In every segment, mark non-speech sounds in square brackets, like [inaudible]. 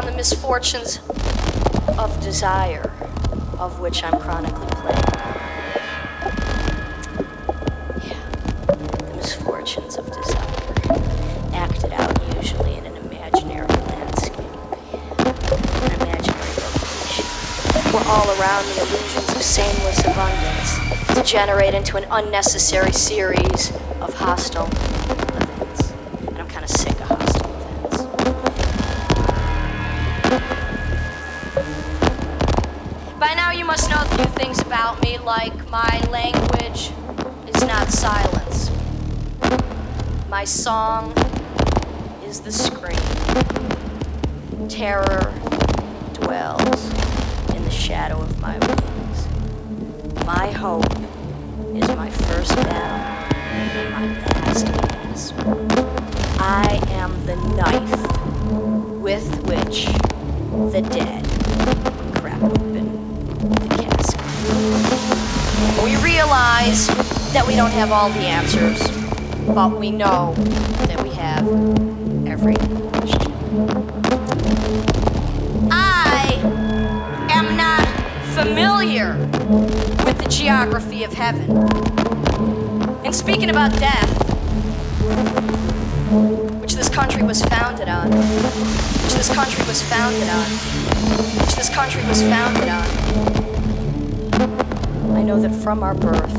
the misfortunes of desire, of which I'm chronically plagued. Yeah, the misfortunes of desire, acted out usually in an imaginary landscape, an imaginary location, where all around the illusions of sameless abundance degenerate into an unnecessary series of hostile song is the scream. Terror dwells in the shadow of my wings. My hope is my first battle and my last gasp. I am the knife with which the dead crack open the casket. We realize that we don't have all the answers, but we know that we have every question. I am not familiar with the geography of heaven. And speaking about death, which this country was founded on, which this country was founded on, which this country was founded on, I know that from our birth,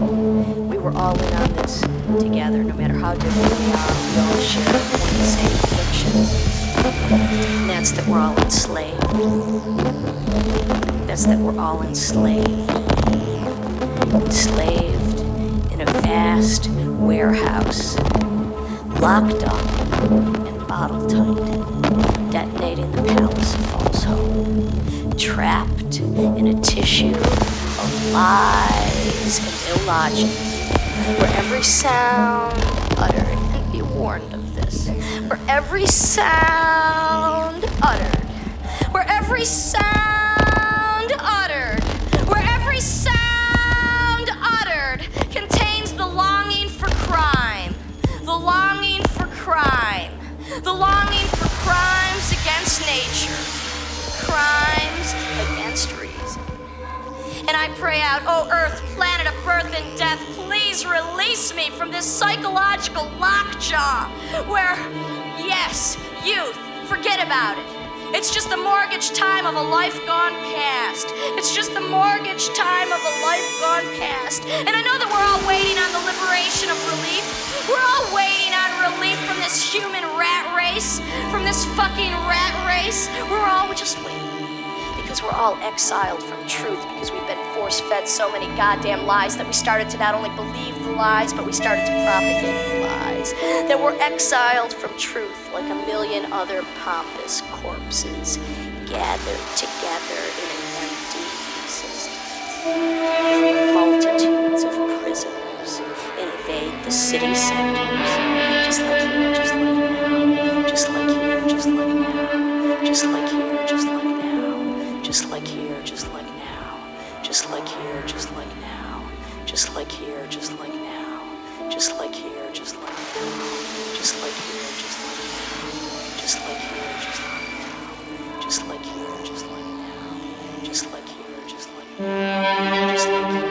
we were all in on this together, no matter how different we are, we all share one and the same afflictions. And that's that we're all enslaved. That's that we're all enslaved. Enslaved in a vast warehouse, locked up and bottle tight, detonating the palace of false hope, trapped in a tissue of lies and illogic, where every sound uttered, and be warned of this, where every sound uttered, where every sound uttered, where every sound uttered contains the longing for crime, the longing for crime, the longing for crimes against nature, crimes against reason. And I pray out, oh earth, planet of birth and death, please release me from this psychological lockjaw where, yes, youth, forget about it. It's just the mortgage time of a life gone past. It's just the mortgage time of a life gone past. And I know that we're all waiting on the liberation of relief. We're all waiting on relief from this human rat race, from this fucking rat race. We're all just waiting we're all exiled from truth because we've been force fed so many goddamn lies that we started to not only believe the lies, but we started to propagate the lies. That we're exiled from truth like a million other pompous corpses gathered together in an empty existence. Multitudes of prisoners invade the city centers, just like here, just like now, just like here, just like now, just like here, just like now, just like here, just like now, just like here, just like now, just like here, just like now, just like here, just like now, just like here, just like now, just like here, just like now, just like here, just like now, just like here, just like now, just like here,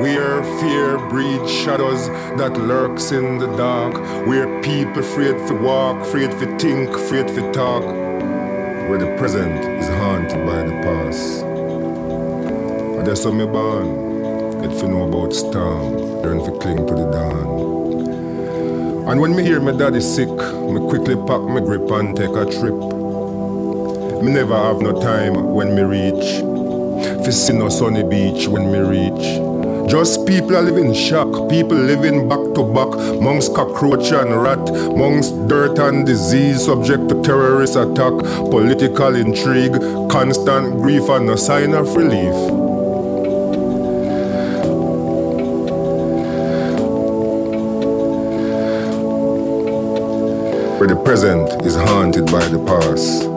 Where fear breeds shadows that lurks in the dark, where people afraid to walk, afraid to think, afraid to talk, where the present is haunted by the past. And that's how me born, get to know about storm, learn to cling to the dawn. And when me hear my daddy sick, me quickly pack my grip and take a trip. Me never have no time when me reach. Fi see no sunny beach when me reach. Just people are living shock, people living back to back, amongst cockroach and rat, amongst dirt and disease, subject to terrorist attack, political intrigue, constant grief and no sign of relief. Where the present is haunted by the past.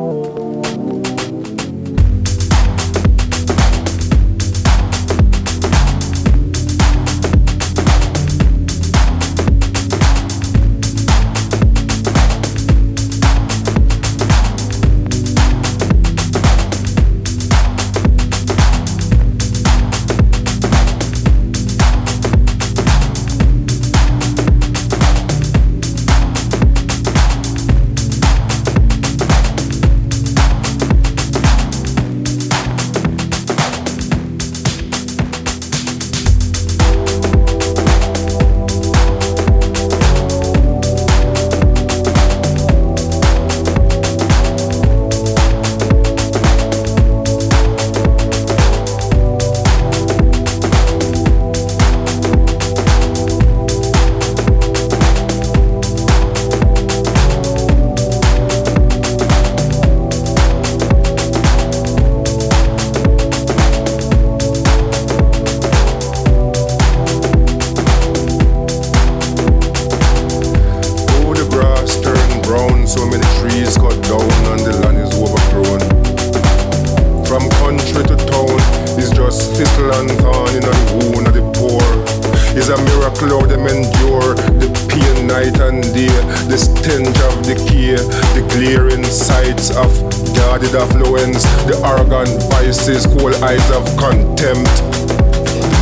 The arrogant vices, cool eyes of contempt,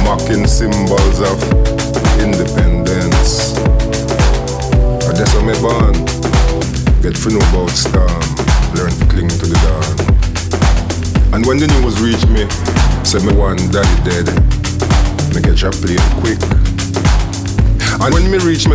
mocking symbols of independence. I just me a born, get free know about storm, learn to cling to the dawn. And when the news reached me, said me one daddy dead, me get your plane quick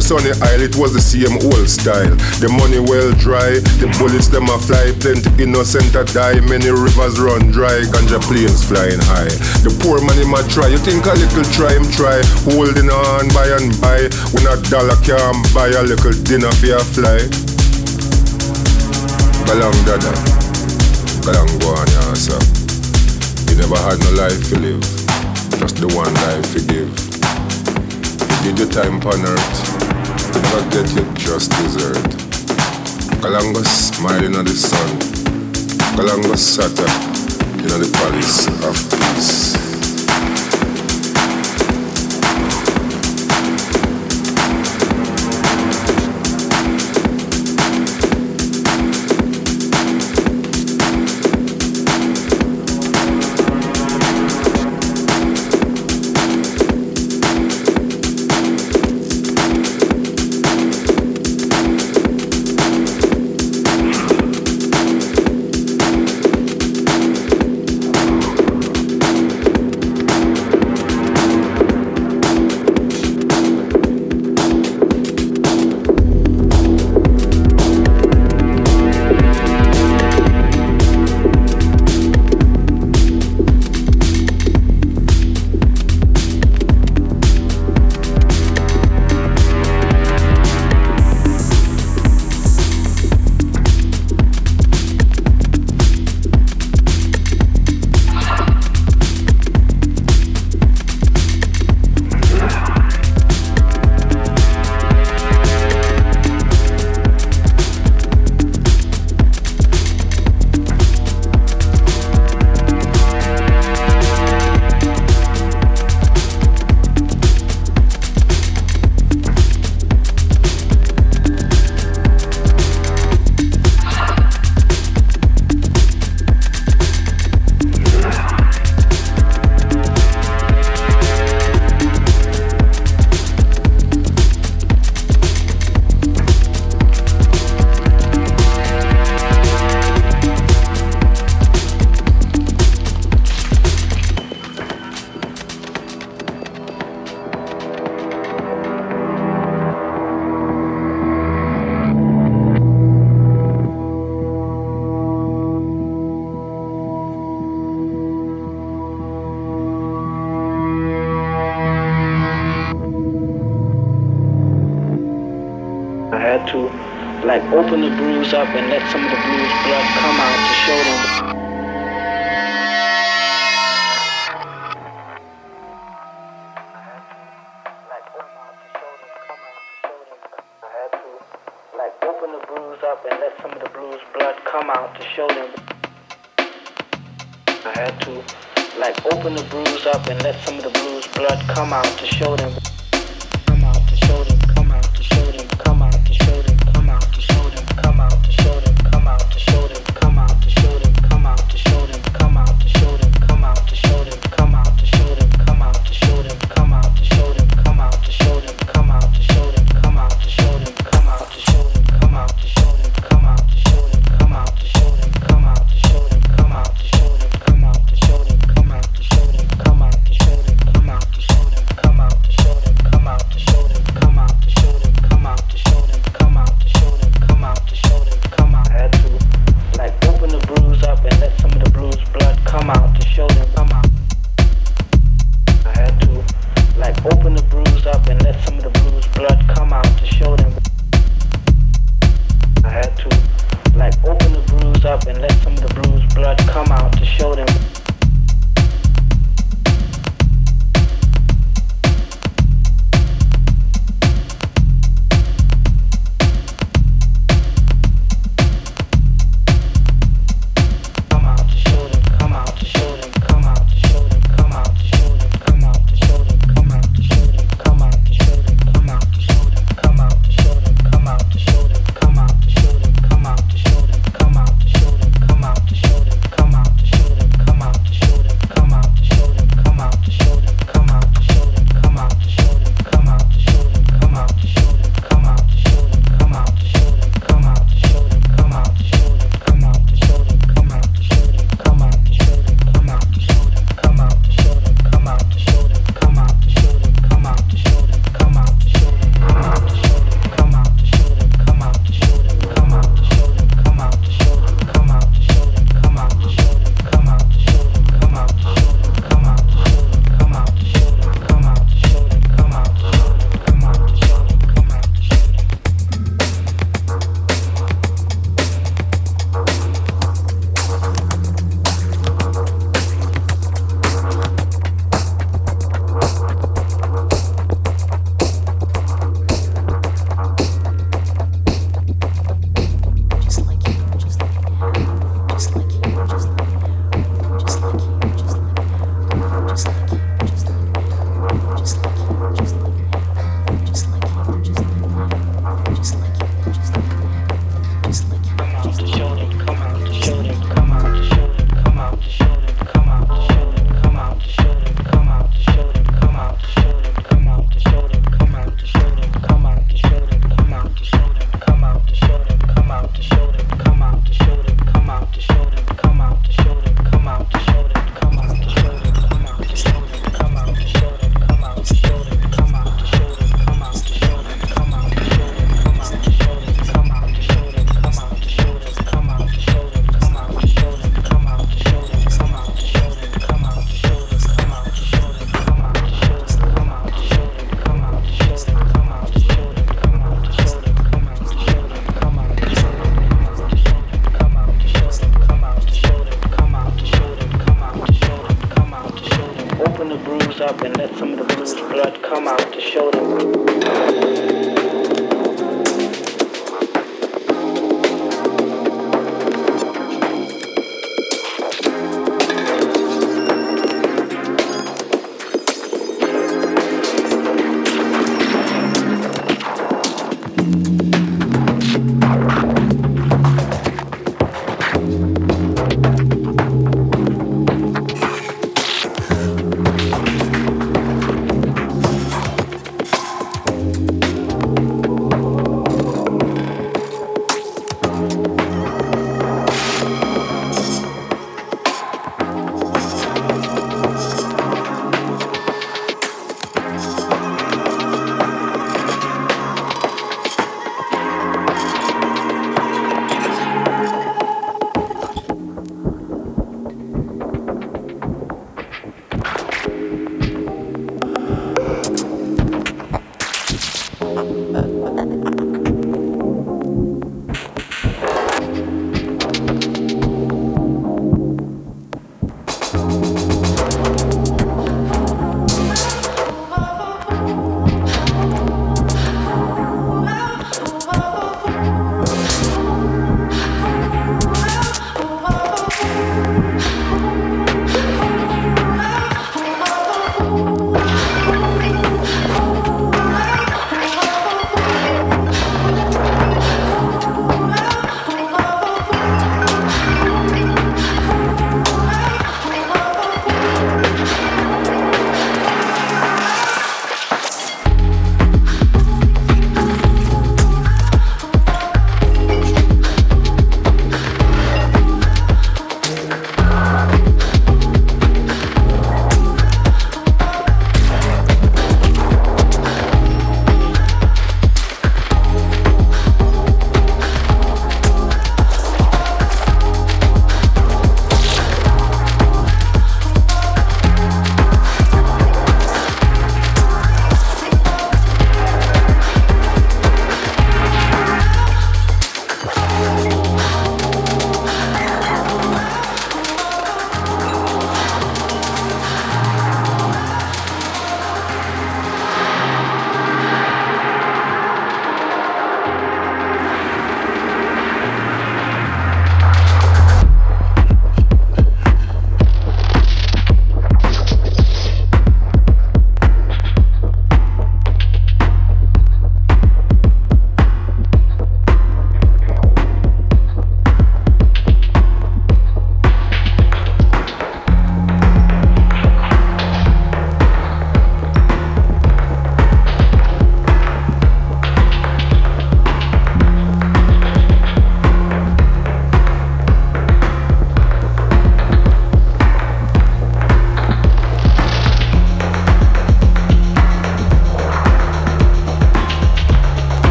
sunny isle, it was the same old style. The money well dry, the bullets them a fly, plenty innocent a die, many rivers run dry, ganja planes flying high. The poor man him a try, you think a little try him try, holding on by and by, when a dollar can buy a little dinner for a fly. Galang dada, galang go on. You never had no life to live, just the one life to give. You your time on earth Never get your just dessert. Kalanga smiling at the sun. Kalanga sat in the palace of peace.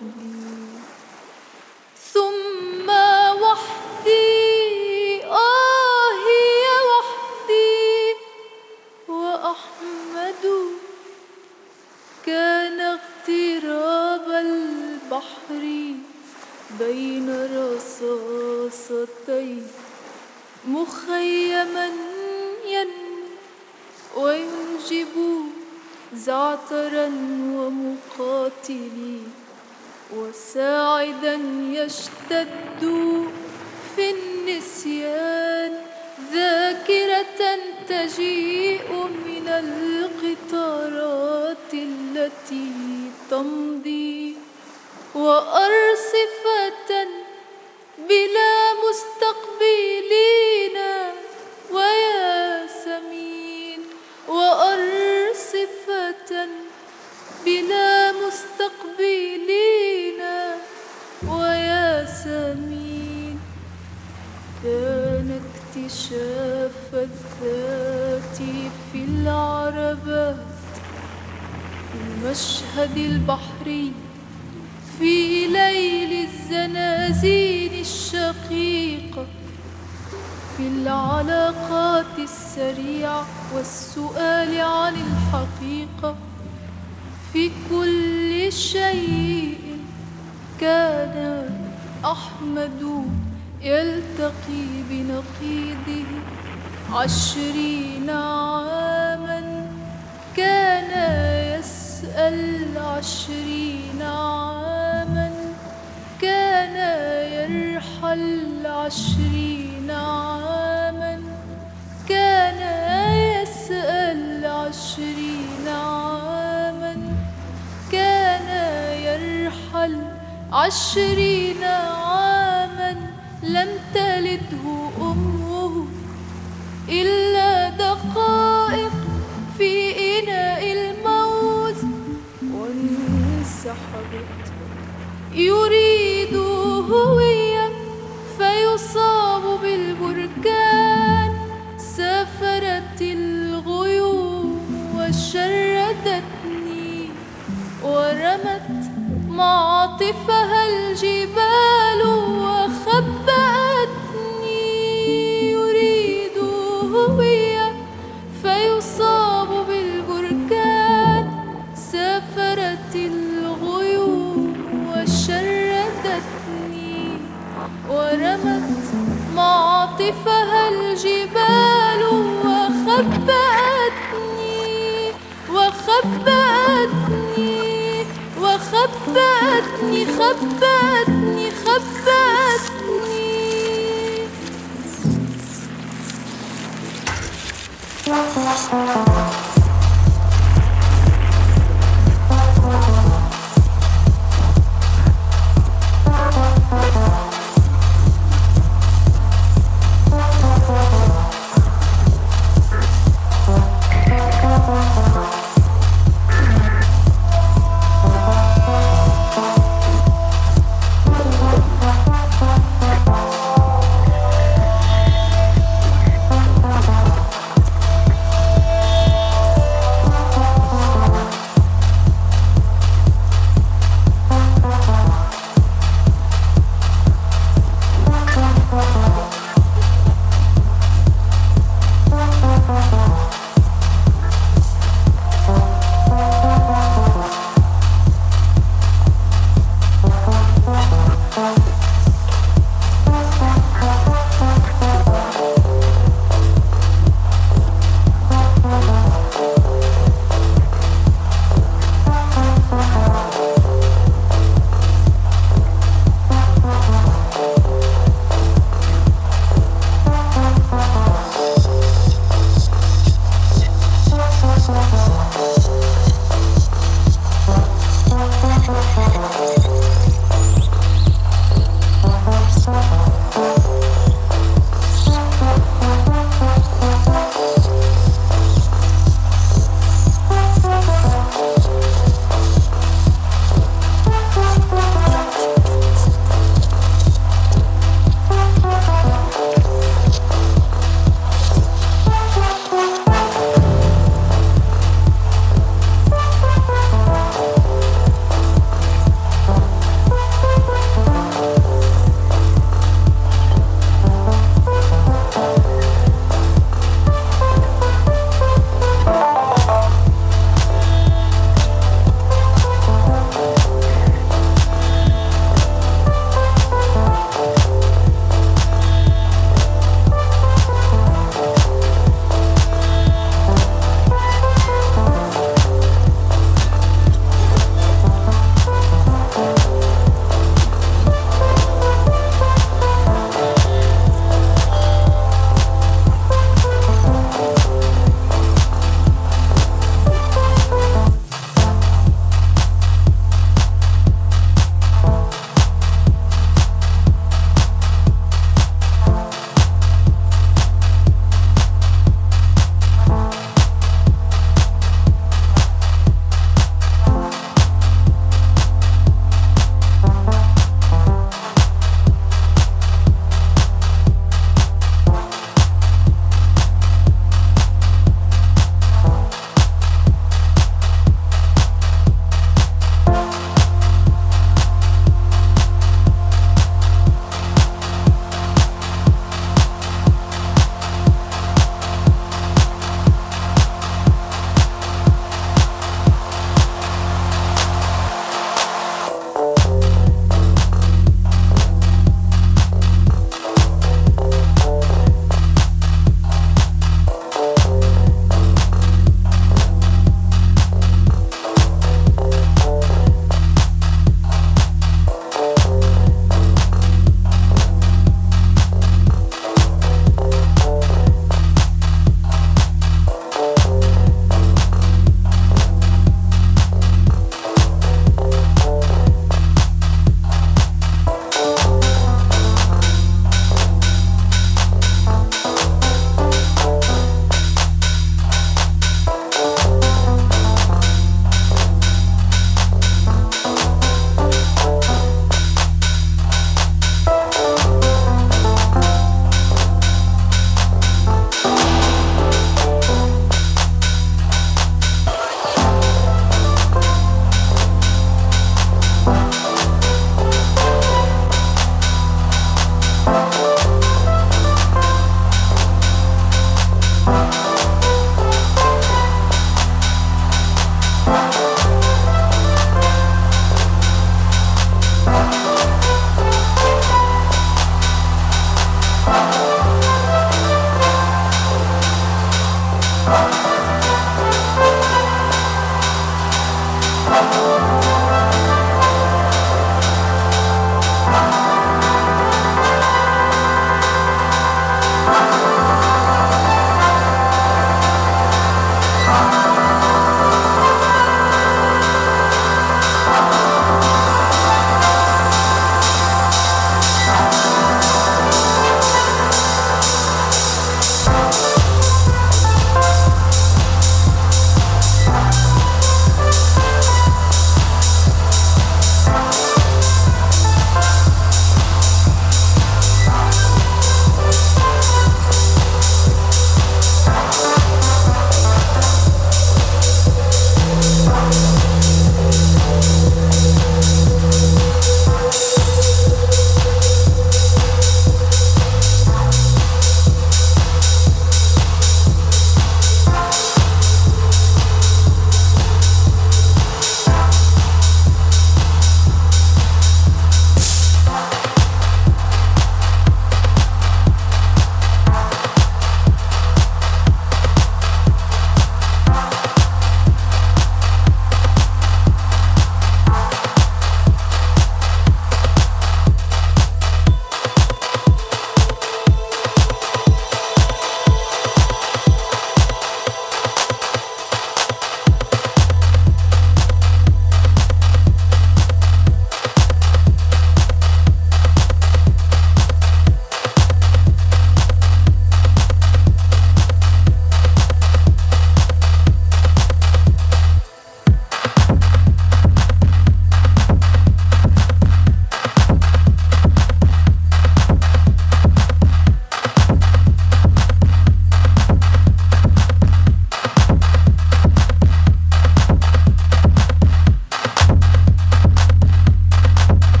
嗯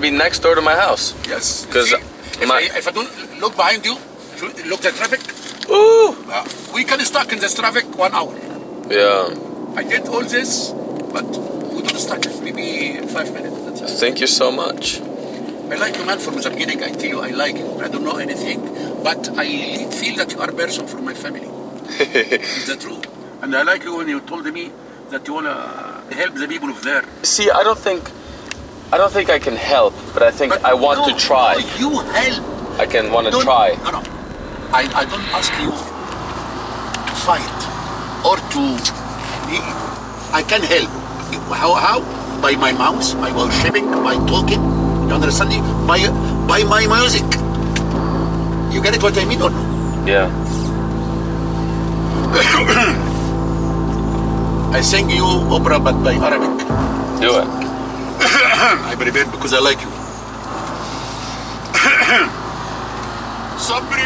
Gonna be next door to my house. Yes. Because if, my- I, if I don't look behind you, look at traffic, Ooh. uh, we can stuck in this traffic one hour. Yeah. I did all this, but we don't stuck it. Maybe five minutes. Thank you so much. I like you, man, from the beginning. I tell you, I like you. I don't know anything, but I feel that you are a person from my family. [laughs] Is that true? And I like you when you told me that you wanna help the people of there. See, I don't think, I don't think I can help, but I think But I want no, to try. no, you help. I can want to try. No, no. I, I don't ask you to fight or to. I can help. How? How? By my mouth, by worshipping, by talking. You understand me? By by my music. You get it what I mean or no? Yeah. [coughs] I sing you opera but by Arabic. Do it. Uh-huh. I rebel because I like you. [coughs] Sabri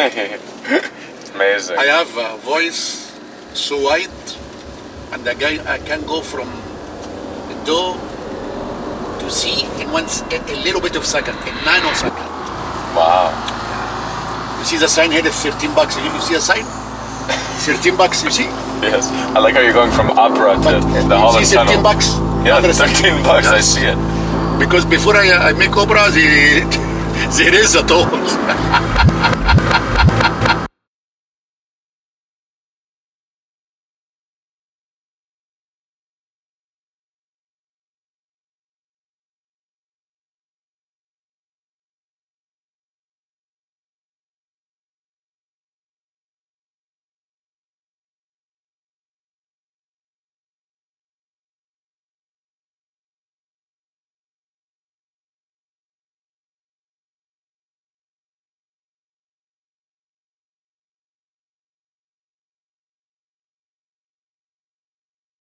[laughs] Amazing. I have a voice so white and the guy I can go from do to see in one a little bit of second in nanosecond Wow. you see the sign here? is 13 bucks you you see a sign [laughs] 13 bucks you see Yes. I like how you're going from opera to but the Holland see 13 Tunnel. bucks Yeah, Other 13 bucks. I see it. because before I, I make opera they, [laughs] there is a toll